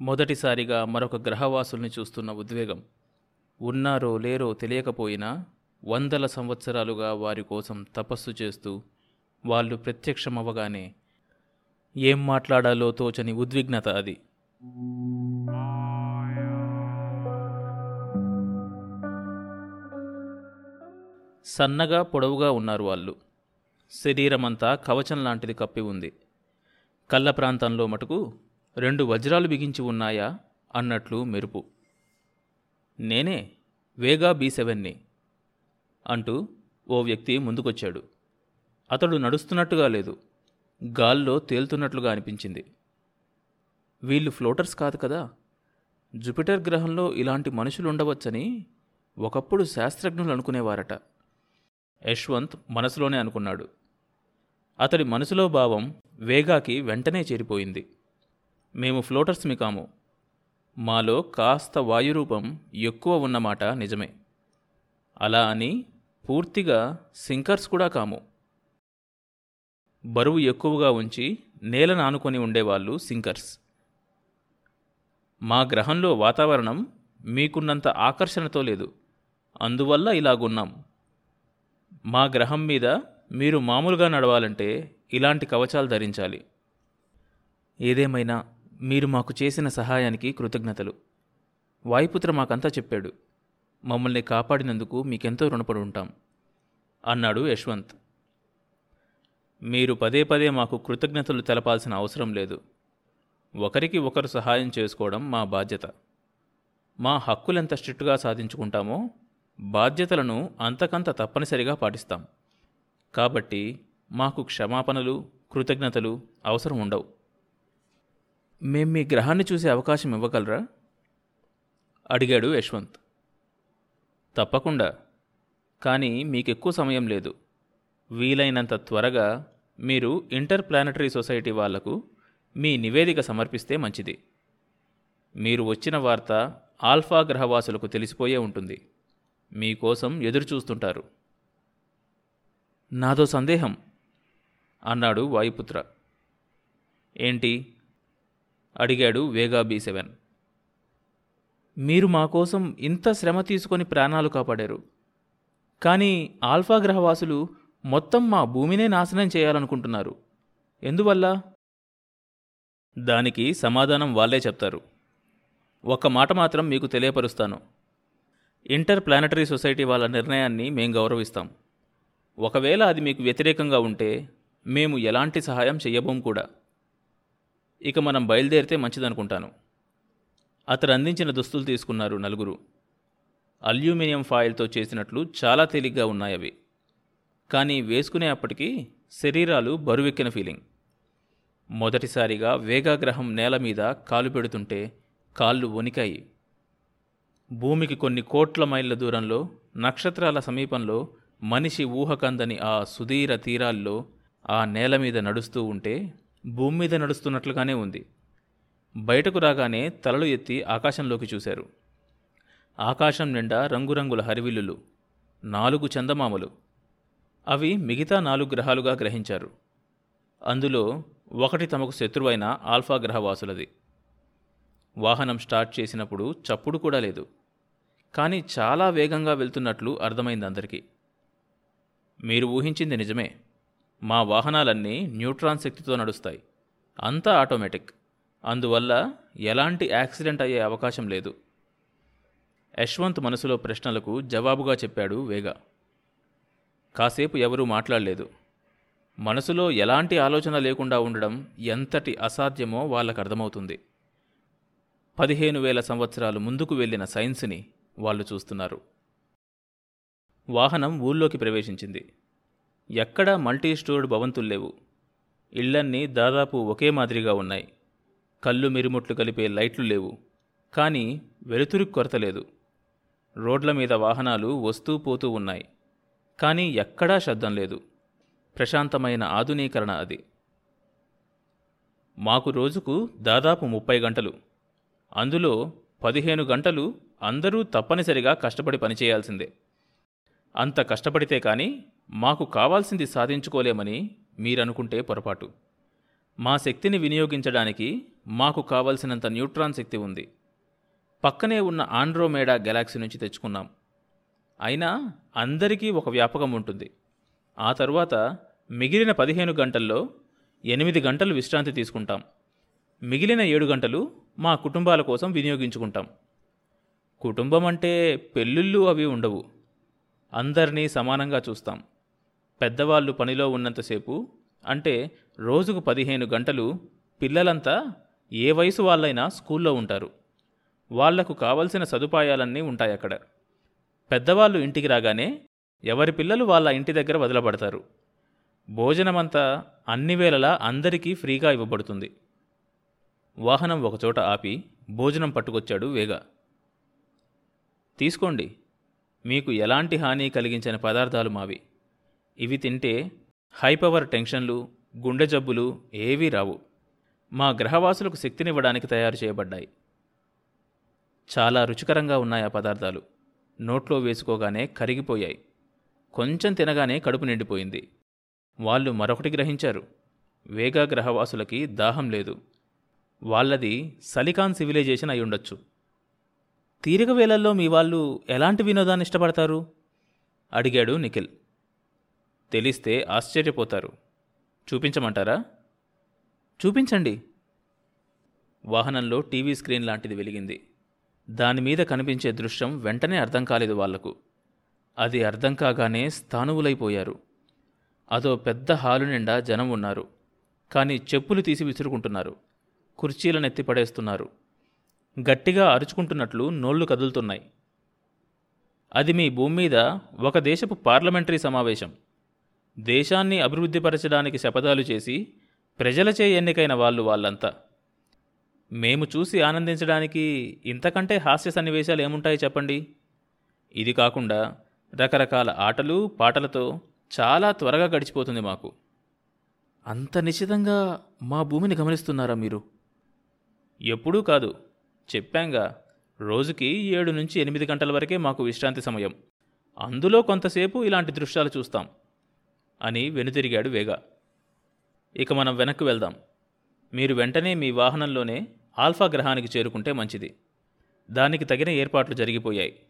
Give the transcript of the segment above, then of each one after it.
మొదటిసారిగా మరొక గ్రహవాసుల్ని చూస్తున్న ఉద్వేగం. ఉన్నారో లేరో తెలియకపోయినా వందల సంవత్సరాలుగా వారి కోసం తపస్సు చేస్తూ వాళ్ళు ప్రత్యక్షమవ్వగానే ఏం మాట్లాడాలో తోచని ఉద్విగ్నత అది. సన్నగా పొడవుగా ఉన్నారు వాళ్ళు. శరీరమంతా కవచం లాంటిది కప్పి ఉంది. కళ్ళ ప్రాంతంలో మటుకు రెండు వజ్రాలు బిగించి ఉన్నాయా? అన్నట్లు మెరుపు. నేనే వేగా బీ సెవెన్ని అంటూ ఓ వ్యక్తి ముందుకొచ్చాడు. అతడు నడుస్తున్నట్టుగా లేదు. గాల్లో తేలుతున్నట్లుగా అనిపించింది. వీళ్ళు ఫ్లోటర్స్ కాదు కదా? జుపిటర్ గ్రహంలో ఇలాంటి మనుషులు ఉండవచ్చని ఒకప్పుడు శాస్త్రజ్ఞులు అనుకునేవారట. యశ్వంత్ మనసులోనే అనుకున్నాడు. అతడి మనసులో భావం వేగాకి వెంటనే చేరిపోయింది. మేము ఫ్లోటర్స్మి కాము. మాలో కాస్త వాయురూపం ఎక్కువ ఉన్నమాట నిజమే. అలా అని పూర్తిగా సింకర్స్ కూడా కాము. బరువు ఎక్కువగా ఉంచి నేలను ఆనుకొని ఉండేవాళ్ళు సింకర్స్. మా గ్రహంలో వాతావరణం మీకున్నంత ఆకర్షణతో లేదు. అందువల్ల ఇలాగున్నాం. మా గ్రహం మీద మీరు మామూలుగా నడవాలంటే ఇలాంటి కవచాలు ధరించాలి. ఏదేమైనా మీరు మాకు చేసిన సహాయానికి కృతజ్ఞతలు. వాయుపుత్ర మాకంతా చెప్పాడు. మమ్మల్ని కాపాడినందుకు మీకెంతో రుణపడి ఉంటాం అన్నాడు యశ్వంత్. మీరు పదే పదే మాకు కృతజ్ఞతలు తెలపాల్సిన అవసరం లేదు. ఒకరికి ఒకరు సహాయం చేసుకోవడం మా బాధ్యత. మా హక్కులెంత స్ట్రిక్ట్గా సాధించుకుంటామో బాధ్యతలను అంతకంత తప్పనిసరిగా పాటిస్తాం. కాబట్టి మాకు క్షమాపణలు కృతజ్ఞతలు అవసరం ఉండవు. మేం మీ గ్రహాన్ని చూసే అవకాశం ఇవ్వగలరా? అడిగాడు యశ్వంత్. తప్పకుండా కానీ మీకు ఎక్కువ సమయం లేదు. వీలైనంత త్వరగా మీరు ఇంటర్ ప్లానటరీ సొసైటీ వాళ్ళకు మీ నివేదిక సమర్పిస్తే మంచిది. మీరు వచ్చిన వార్త ఆల్ఫా గ్రహవాసులకు తెలిసిపోయే ఉంటుంది. మీకోసం ఎదురుచూస్తుంటారు. నాదో సందేహం అన్నాడు వాయుపుత్ర. ఏంటి? అడిగాడు వేగా బీ సెవెన్. మీరు మా కోసం ఇంత శ్రమ తీసుకొని ప్రాణాలు కాపాడారు. కానీ ఆల్ఫా గ్రహవాసులు మొత్తం మా భూమినే నాశనం చేయాలనుకుంటున్నారు. ఎందువల్ల? దానికి సమాధానం వాళ్ళే చెప్తారు. ఒక మాట మాత్రం మీకు తెలియపరుస్తాను. ఇంటర్ ప్లానటరీ సొసైటీ వాళ్ళ నిర్ణయాన్ని మేం గౌరవిస్తాం. ఒకవేళ అది మీకు వ్యతిరేకంగా ఉంటే మేము ఎలాంటి సహాయం చెయ్యబోం కూడా. ఇక మనం బయలుదేరితే మంచిదనుకుంటాను. అతను అందించిన దుస్తులు తీసుకున్నారు నలుగురు. అల్యూమినియం ఫాయిల్తో చేసినట్లు చాలా తేలిగ్గా ఉన్నాయవి కానీ వేసుకునే అప్పటికి శరీరాలు బరువెక్కిన ఫీలింగ్. మొదటిసారిగా వేగాగ్రహం నేల మీద కాలు పెడుతుంటే కాళ్ళు వణికాయి. భూమికి కొన్ని కోట్ల మైళ్ళ దూరంలో నక్షత్రాల సమీపంలో మనిషి ఊహకందని ఆ సుధీర తీరాల్లో ఆ నేల మీద నడుస్తూ ఉంటే భూమి మీద నడుస్తున్నట్లుగానే ఉంది. బయటకు రాగానే తలలు ఎత్తి ఆకాశంలోకి చూశారు. ఆకాశం నిండా రంగురంగుల హరివిల్లులు నాలుగు చందమామలు. అవి మిగతా నాలుగు గ్రహాలుగా గ్రహించారు. అందులో ఒకటి తమకు శత్రువైన ఆల్ఫా గ్రహవాసులది. వాహనం స్టార్ట్ చేసినప్పుడు చప్పుడు కూడా లేదు. కానీ చాలా వేగంగా వెళ్తున్నట్లు అర్థమైంది అందరికీ. మీరు ఊహించింది నిజమే. మా వాహనాలన్నీ న్యూట్రాన్ శక్తితో నడుస్తాయి. అంతా ఆటోమేటిక్. అందువల్ల ఎలాంటి యాక్సిడెంట్ అయ్యే అవకాశం లేదు. యశ్వంత్ మనసులో ప్రశ్నలకు జవాబుగా చెప్పాడు వేగా. కాసేపు ఎవరూ మాట్లాడలేదు. మనసులో ఎలాంటి ఆలోచన లేకుండా ఉండడం ఎంతటి అసాధ్యమో వాళ్ళకు అర్థమవుతుంది. పదిహేను వేల సంవత్సరాలు ముందుకు వెళ్ళిన సైన్స్ని వాళ్ళు చూస్తున్నారు. వాహనం ఊళ్ళోకి ప్రవేశించింది. ఎక్కడా మల్టీ స్టోర్డ్ భవంతులు లేవు. ఇళ్ళన్నీ దాదాపు ఒకే మాదిరిగా ఉన్నాయి. కళ్ళు మిరుముట్లు కలిపే లైట్లు లేవు. కానీ వెలుతురు కొరత లేదు. రోడ్ల మీద వాహనాలు వస్తూ పోతూ ఉన్నాయి. కానీ ఎక్కడా శబ్దం లేదు. ప్రశాంతమైన ఆధునీకరణ అది. మాకు రోజుకు దాదాపు ముప్పై గంటలు. అందులో పదిహేను గంటలు అందరూ తప్పనిసరిగా కష్టపడి పనిచేయాల్సిందే. అంత కష్టపడితే కానీ మాకు కావాల్సింది సాధించుకోలేమని మీరనుకుంటే పొరపాటు. మా శక్తిని వినియోగించడానికి మాకు కావలసినంత న్యూట్రాన్ శక్తి ఉంది. పక్కనే ఉన్న ఆండ్రోమేడా గెలాక్సీ నుంచి తెచ్చుకున్నాం. అయినా అందరికీ ఒక వ్యాపకం ఉంటుంది. ఆ తరువాత మిగిలిన పదిహేను గంటల్లో ఎనిమిది గంటలు విశ్రాంతి తీసుకుంటాం. మిగిలిన ఏడు గంటలు మా కుటుంబాల కోసం వినియోగించుకుంటాం. కుటుంబం అంటే పెళ్ళిళ్ళు అవి ఉండవు. అందరినీ సమానంగా చూస్తాం. పెద్దవాళ్ళు పనిలో ఉన్నంతసేపు అంటే రోజుకు పదిహేను గంటలు పిల్లలంతా ఏ వయసు వాళ్ళైనా స్కూల్లో ఉంటారు. వాళ్ళకు కావలసిన సదుపాయాలన్నీ ఉంటాయి అక్కడ. పెద్దవాళ్ళు ఇంటికి రాగానే ఎవరి పిల్లలు వాళ్ళ ఇంటి దగ్గర వదిలబడతారు. భోజనమంతా అన్ని వేళలా అందరికీ ఫ్రీగా ఇవ్వబడుతుంది. వాహనం ఒకచోట ఆపి భోజనం పట్టుకొచ్చాడు వేగా. తీసుకోండి మీకు ఎలాంటి హాని కలిగించని పదార్థాలు మావి. ఇవి తింటే హైపవర్ టెన్షన్లు గుండె జబ్బులు ఏవీ రావు. మా గ్రహవాసులకు శక్తినివ్వడానికి తయారు చేయబడ్డాయి. చాలా రుచికరంగా ఉన్నాయి ఆ పదార్థాలు. నోట్లో వేసుకోగానే కరిగిపోయాయి. కొంచెం తినగానే కడుపు నిండిపోయింది. వాళ్ళు మరొకటి గ్రహించారు. వేగా గ్రహవాసులకి దాహం లేదు. వాళ్ళది సలికాన్ సివిలైజేషన్ అయి ఉండొచ్చు. తీరిక వేళల్లో మీ వాళ్ళు ఎలాంటి వినోదాన్ని ఇష్టపడతారు? అడిగాడు నిఖిల్. తెలిస్తే ఆశ్చర్యపోతారు. చూపించమంటారా? చూపించండి. వాహనంలో టీవీ స్క్రీన్ లాంటిది వెలిగింది. దాని మీద కనిపించే దృశ్యం వెంటనే అర్థం కాలేదు వాళ్ళకు. అది అర్థం కాగానే స్థానువులైపోయారు అదో పెద్ద హాలు నిండా జనం ఉన్నారు. కానీ చెప్పులు తీసి విసురుకుంటున్నారు. కుర్చీలనెత్తి పడేస్తున్నారు గట్టిగా అరుచుకుంటున్నట్లు నోళ్ళు కదులుతున్నాయి. అది మీ భూమి మీద ఒక దేశపు పార్లమెంటరీ సమావేశం. దేశాన్ని అభివృద్ధిపరచడానికి శపథాలు చేసి ప్రజలచే ఎన్నికైన వాళ్ళు వాళ్ళంతా. మేము చూసి ఆనందించడానికి ఇంతకంటే హాస్య సన్నివేశాలు ఏముంటాయి చెప్పండి? ఇది కాకుండా రకరకాల ఆటలు పాటలతో చాలా త్వరగా గడిచిపోతుంది మాకు. అంత నిశ్చితంగా మా భూమిని గమనిస్తున్నారా మీరు? ఎప్పుడూ కాదు చెప్పాంగా రోజుకి ఏడు నుంచి ఎనిమిది గంటల వరకే మాకు విశ్రాంతి సమయం. అందులో కొంతసేపు ఇలాంటి దృశ్యాలు చూస్తాం. అని వెనుతిరిగాడు వేగా. ఇక మనం వెనక్కి వెళ్దాం. మీరు వెంటనే మీ వాహనంలోనే ఆల్ఫా గ్రహానికి చేరుకుంటే మంచిది. దానికి తగిన ఏర్పాట్లు జరిగిపోయాయి.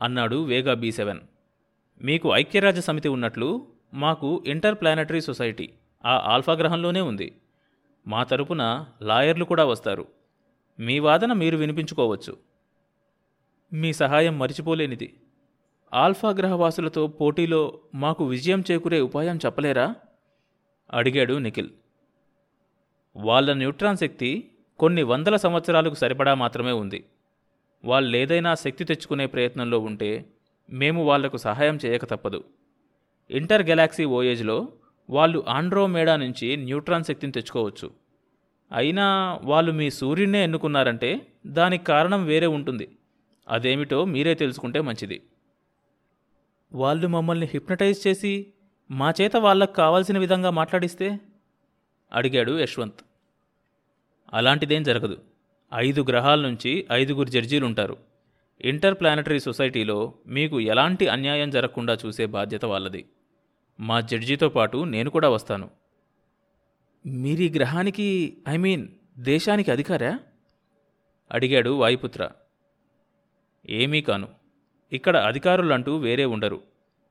అన్నాడు వేగా బీ సెవెన్. మీకు ఐక్యరాజ్య సమితి ఉన్నట్లు మాకు ఇంటర్ ప్లానటరీ సొసైటీ ఆ ఆల్ఫా గ్రహంలోనే ఉంది. మా తరపున లాయర్లు కూడా వస్తారు. మీ వాదన మీరు వినిపించుకోవచ్చు. మీ సహాయం మరిచిపోలేనిది. ఆల్ఫా గ్రహవాసులతో పోటీలో మాకు విజయం చేకూరే ఉపాయం చెప్పలేరా? అడిగాడు నిఖిల్. వాళ్ళ న్యూట్రాన్ శక్తి కొన్ని వందల సంవత్సరాలకు సరిపడా మాత్రమే ఉంది. వాళ్ళేదైనా శక్తి తెచ్చుకునే ప్రయత్నంలో ఉంటే మేము వాళ్ళకు సహాయం చేయక తప్పదు. ఇంటర్ గెలాక్సీ ఓయేజ్లో వాళ్ళు ఆండ్రోమేడా నుంచి న్యూట్రాన్ శక్తిని తెచ్చుకోవచ్చు. అయినా వాళ్ళు మీ సూర్యున్నే ఎన్నుకున్నారంటే దానికి కారణం వేరే ఉంటుంది. అదేమిటో మీరే తెలుసుకుంటే మంచిది. వాళ్ళు మమ్మల్ని హిప్నటైజ్ చేసి మా చేత వాళ్ళకు కావాల్సిన విధంగా మాట్లాడిస్తే? అడిగాడు యశ్వంత్. అలాంటిదేం జరగదు. ఐదు గ్రహాల నుంచి ఐదుగురు జడ్జీలు ఉంటారు ఇంటర్ ప్లానటరీ సొసైటీలో మీకు ఎలాంటి అన్యాయం జరగకుండా చూసే బాధ్యత వాళ్ళది. మా జడ్జితో పాటు నేను కూడా వస్తాను. మీరీ గ్రహానికి ఐ మీన్ దేశానికి అధికారా? అడిగాడు వాయుపుత్ర. ఏమీ కాను. ఇక్కడ అధికారులంటూ వేరే ఉండరు.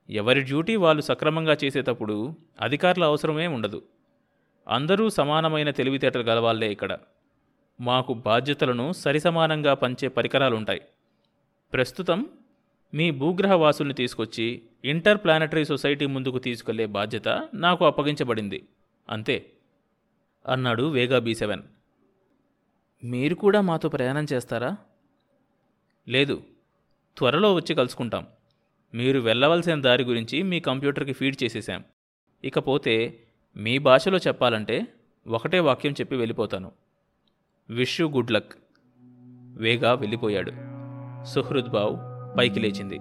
ఎవరి డ్యూటీ వాళ్ళు సక్రమంగా చేసేటప్పుడు అధికారుల అవసరమే ఉండదు. అందరూ సమానమైన తెలివితేటలు గలవాళ్ళే ఇక్కడ. మాకు బాధ్యతలను సరిసమానంగా పంచే పరికరాలుంటాయి. ప్రస్తుతం మీ భూగ్రహ వాసుల్ని తీసుకొచ్చి ఇంటర్ ప్లానటరీ సొసైటీ ముందుకు తీసుకెళ్ళే బాధ్యత నాకు అప్పగించబడింది. అంతే. అన్నాడు వేగా బీ సెవెన్. మీరు కూడా మాతో ప్రయాణం చేస్తారా? లేదు. త్వరలో వచ్చి కలుసుకుంటాం. మీరు వెళ్ళవలసిన దారి గురించి మీ కంప్యూటర్కి ఫీడ్ చేసేసాం ఇకపోతే మీ భాషలో చెప్పాలంటే ఒకటే వాక్యం చెప్పి వెళ్ళిపోతాను. Wish you good luck. Vega వెళ్ళిపోయాడు. సుహృద్బావ్ పైకి లేచింది.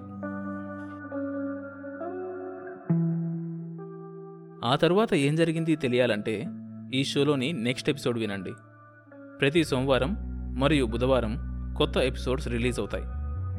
ఆ తరువాత ఏం జరిగింది తెలియాలంటే ఈ షోలోని నెక్స్ట్ ఎపిసోడ్ వినండి. ప్రతి సోమవారం మరియు బుధవారం కొత్త ఎపిసోడ్స్ రిలీజ్ అవుతాయి.